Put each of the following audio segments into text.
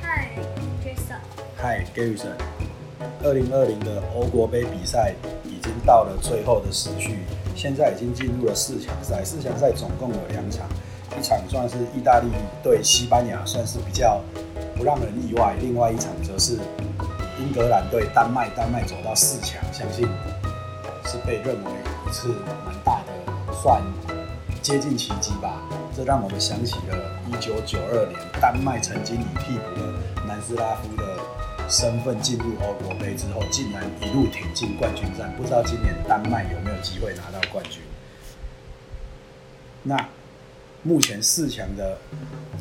嗨，Jason。嗨，Garrison。二零二零的欧国杯比赛已经到了最后的时序，现在已经进入了四强赛。四强赛总共有两场，一场算是意大利对西班牙，算是比较不让人意外；另外一场则是英格兰对丹麦，丹麦走到四强，相信是被认为一次蛮大的，算接近奇迹吧。这让我们想起了一九九二年，丹麦曾经以替补的南斯拉夫的。身份进入欧国杯之后，竟然一路挺进冠军战，不知道今年丹麦有没有机会拿到冠军？那目前四强的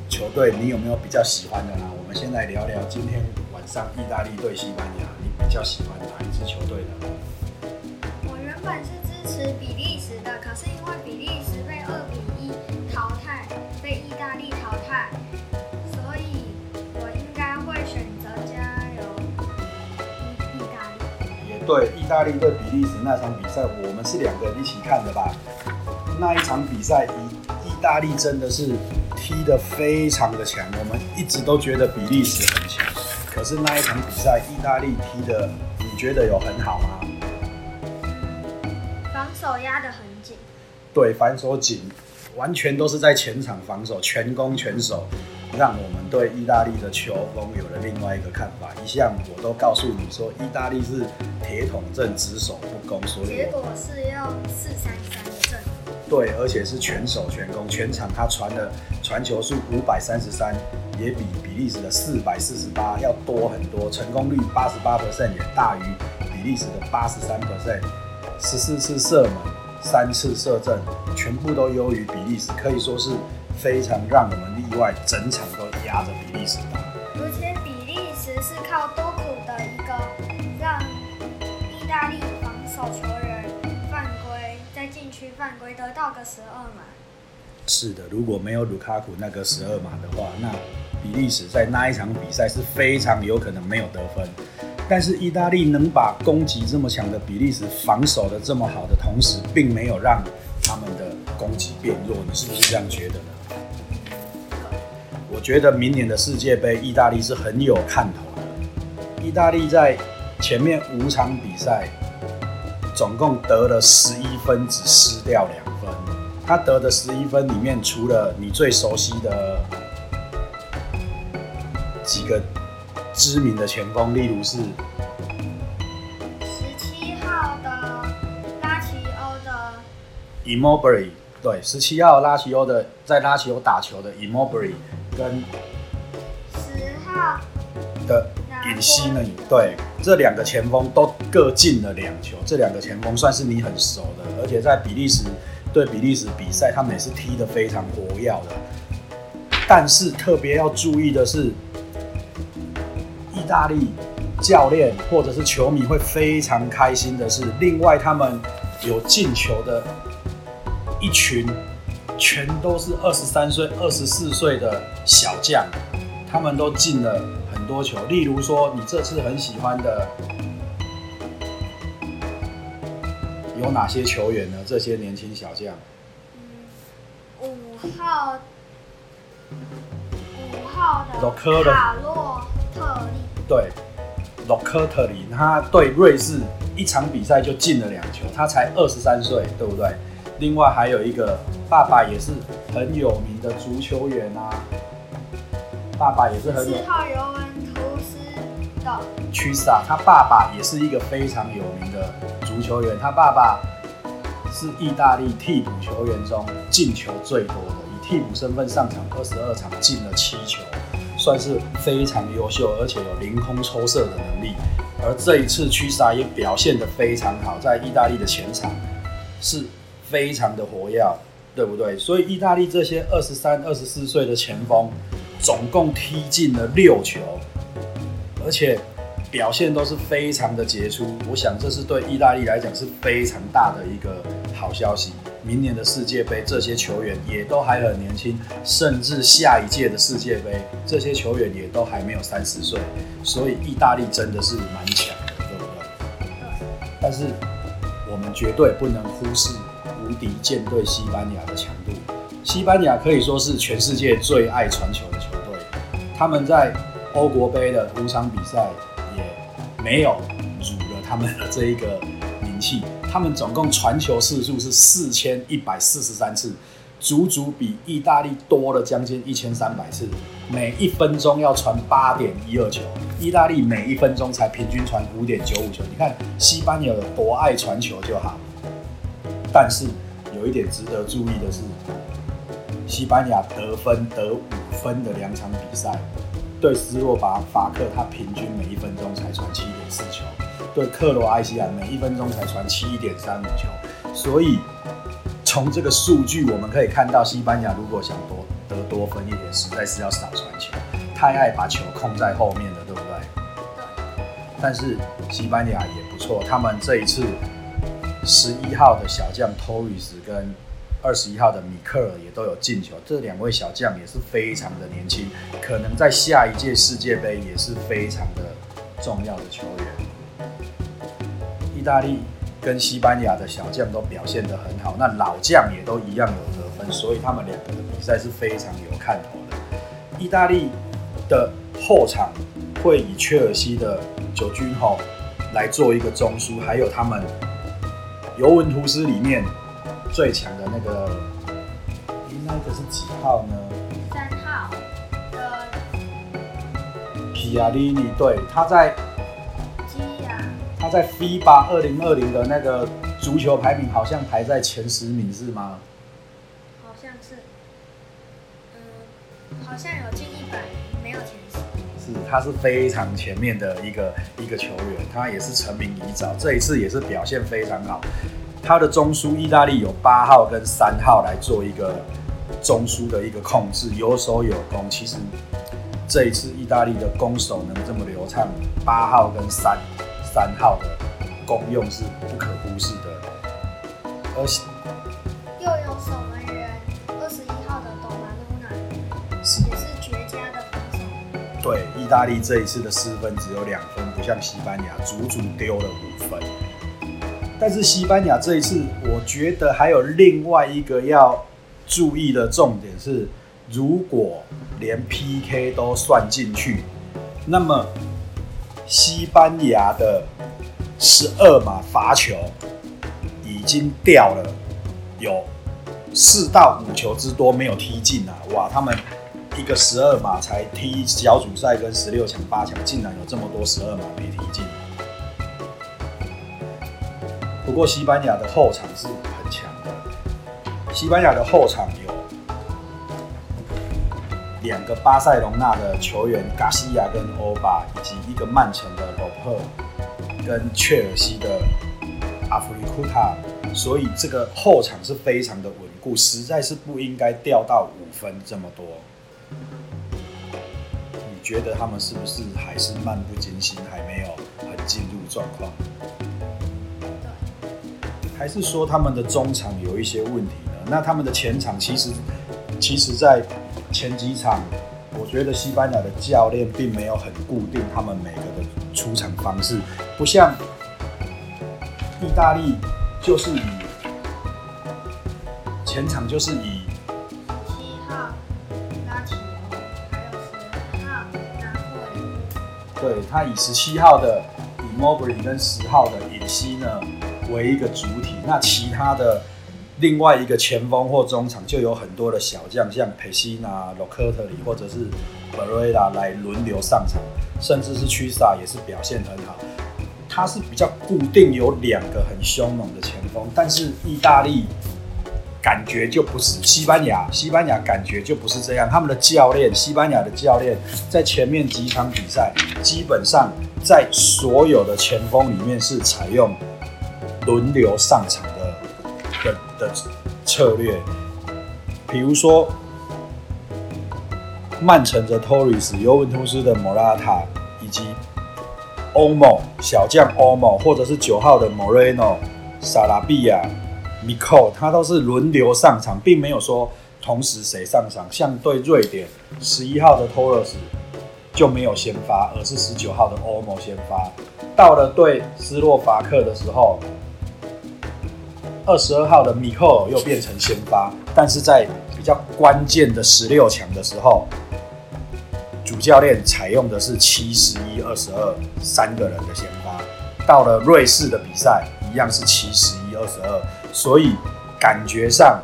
球队，你有没有比较喜欢的呢？我们先来聊聊今天晚上意大利对西班牙，你比较喜欢哪一支球队呢？我原本是支持比利时的，可是因为比利对，意大利对比利时那场比赛，我们是两个人一起看的吧？那一场比赛，意意大利真的是踢得非常的强，我们一直都觉得比利时很强。可是那一场比赛，意大利踢的，你觉得有很好吗？防守压得很紧。对，防守紧，完全都是在前场防守，全攻全守。让我们对意大利的球风有了另外一个看法。一向我都告诉你说，意大利是铁桶阵，只守不攻，所以结果是用四三三的阵。对，而且是全守全攻，全场他传的传球数五百三十三，也比比利时的四百四十八要多很多，成功率八十八 percent 也大于比利时的八十三 percent，十四次射门，三次射正，全部都优于比利时，可以说是。非常让我们意外，整场都压着比利时打。而且比利时是靠多普的一个让意大利防守球员犯规，在禁区犯规得到个十二码。是的，如果没有卢卡库那个十二码的话，那比利时在那一场比赛是非常有可能没有得分。但是意大利能把攻击这么强的比利时防守的这么好的同时，并没有让他们的攻击变弱，你是不是这样觉得呢？觉得明年的世界杯，意大利是很有看头的。意大利在前面五场比赛，总共得了十一分，只失掉两分。他得的十一分里面，除了你最熟悉的几个知名的前锋，例如是十七号的拉齐欧的 Immobile，对，十七号拉齐欧的在拉齐欧打球的 Immobile。跟十号的尹锡呢？对，这两个前锋都各进了两球。这两个前锋算是你很熟的，而且在比利时对比利时比赛，他们也是踢得非常活跃的。但是特别要注意的是，意大利教练或者是球迷会非常开心的是，另外他们有进球的一群。全都是二十三岁、二十四岁的小将，他们都进了很多球。例如说，你这次很喜欢的有哪些球员呢？这些年轻小将，五号，五号的洛克卡洛特里，对，洛克特里，他对瑞士一场比赛就进了两球，他才二十三岁，对不对？另外还有一个爸爸也是很有名的足球员啊，爸爸也是很。四号尤文图斯的。屈萨，他爸爸也是一个非常有名的足球员，他爸爸是意大利替补球员中进球最多的，以替补身份上场二十二场进了七球，算是非常优秀，而且有凌空抽射的能力。而这一次屈萨也表现得非常好，在意大利的前场是。非常的活跃，对不对？所以意大利这些二十三、二十四岁的前锋，总共踢进了六球，而且表现都是非常的杰出。我想这是对意大利来讲是非常大的一个好消息。明年的世界杯，这些球员也都还很年轻，甚至下一届的世界杯，这些球员也都还没有三十岁。所以意大利真的是蛮强的，对不对？但是我们绝对不能忽视。敌舰队西班牙的强度，西班牙可以说是全世界最爱传球的球队，他们在欧国杯的五场比赛也没有辱了他们的这一个名气。他们总共传球次数是四千一百四十三次，足足比意大利多了将近一千三百次。每一分钟要传八点一二球，意大利每一分钟才平均传五点九五球。你看西班牙有多爱传球就好。但是有一点值得注意的是，西班牙得分得五分的两场比赛，对斯洛伐法克，他平均每一分钟才传七点四球。对克罗埃西亚每一分钟才传七点三五球，所以从这个数据我们可以看到，西班牙如果想多得多分一点，实在是要少传球，太爱把球控在后面了，对不对？但是西班牙也不错，他们这一次十一号的小将托里斯跟二十一号的米克尔也都有进球，这两位小将也是非常的年轻，可能在下一届世界杯也是非常的重要的球员。意大利跟西班牙的小将都表现得很好，那老将也都一样有得分，所以他们两个的比赛是非常有看头的。意大利的后场会以切尔西的九军吼来做一个中枢，还有他们尤文图斯里面最强的那个，那个是几号呢？三号的皮亚利尼，对，他在。他在 FIBA 二零二零的那个足球排名好像排在前十名是吗？好像是，嗯，好像有进一百，没有前十。是，他是非常前面的一个一个球员，他也是成名已早，这一次也是表现非常好。他的中枢意大利有八号跟三号来做一个中枢的一个控制，有守有攻。其实这一次意大利的攻守能这么流畅，八号跟三。三号的功用是不可忽视的，而且又有守门大利这一次的失分只有两分，不像西班牙足足丢了五分。但是西班牙这一次，我觉得还有另外一个要注意的重点是，如果连 PK 都算进去，那么。西班牙的十二码罚球已经掉了，有四到五球之多没有踢进啊！哇，他们一个十二码才踢小组赛跟十六强、八强，竟然有这么多十二码没踢进。不过西班牙的后场是很强的，西班牙的后场有。两个巴塞隆纳的球员，加西亚跟欧巴，以及一个曼城的罗珀，跟切尔西的阿弗里库塔，所以这个后场是非常的稳固，实在是不应该掉到五分这么多。你觉得他们是不是还是漫不经心，还没有很进入状况？还是说他们的中场有一些问题呢？那他们的前场其实，其实，在前几场，我觉得西班牙的教练并没有很固定他们每个的出场方式，不像意大利，就是以前场就是以对他以十七号的以莫布里跟十号的尹西呢为一个主体，那其他的。另外一个前锋或中场就有很多的小将，像佩西纳、洛克特里或者是贝瑞拉来轮流上场，甚至是屈萨也是表现很好。他是比较固定有两个很凶猛的前锋，但是意大利感觉就不是西班牙，西班牙感觉就不是这样。他们的教练，西班牙的教练在前面几场比赛，基本上在所有的前锋里面是采用轮流上场。的的的策略，比如说曼城的托里斯、尤文图斯的莫拉塔，以及欧盟小将欧盟，或者是九号的 Moreno、萨拉比亚、米寇，他都是轮流上场，并没有说同时谁上场。像对瑞典，十一号的托尔斯就没有先发，而是十九号的欧盟先发。到了对斯洛伐克的时候。二十二号的米克又变成先发，但是在比较关键的十六强的时候，主教练采用的是七十一二十二三个人的先发。到了瑞士的比赛，一样是七十一二十二，所以感觉上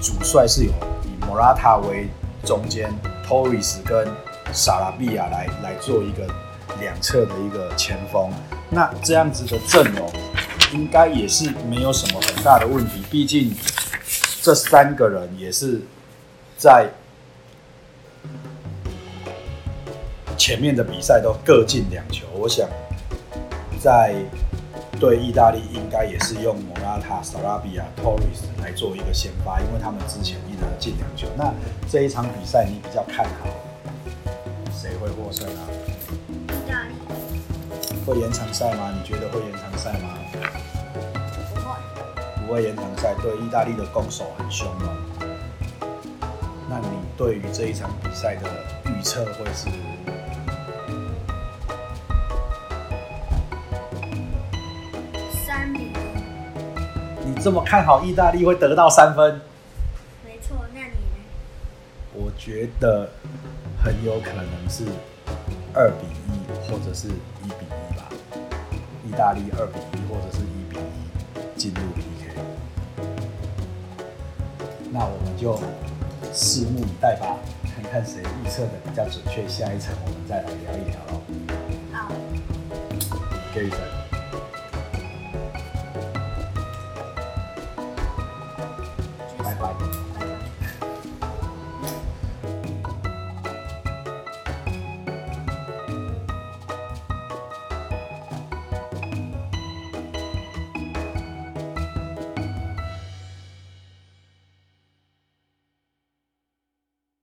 主帅是有以莫拉塔为中间，Torres 跟萨拉比亚来来做一个两侧的一个前锋。那这样子的阵容，应该也是没有什么很大的问题。毕竟这三个人也是在前面的比赛都各进两球，我想在对意大利应该也是用莫拉塔、萨拉比亚、托雷斯来做一个先发，因为他们之前一直进两球。那这一场比赛你比较看好谁会获胜啊？意大利会延长赛吗？你觉得会延长赛吗？不会，不会延长赛，对意大利的攻守很凶猛。那你对于这一场比赛的预测会是？这么看好意大利会得到三分？没错。那你呢？我觉得很有可能是二比一，或者是一比一吧。意大利二比一，或者是一比一进入 PK。那我们就拭目以待吧，看看谁预测的比较准确。下一场我们再来聊一聊喽。好。Gay 仔。拜拜。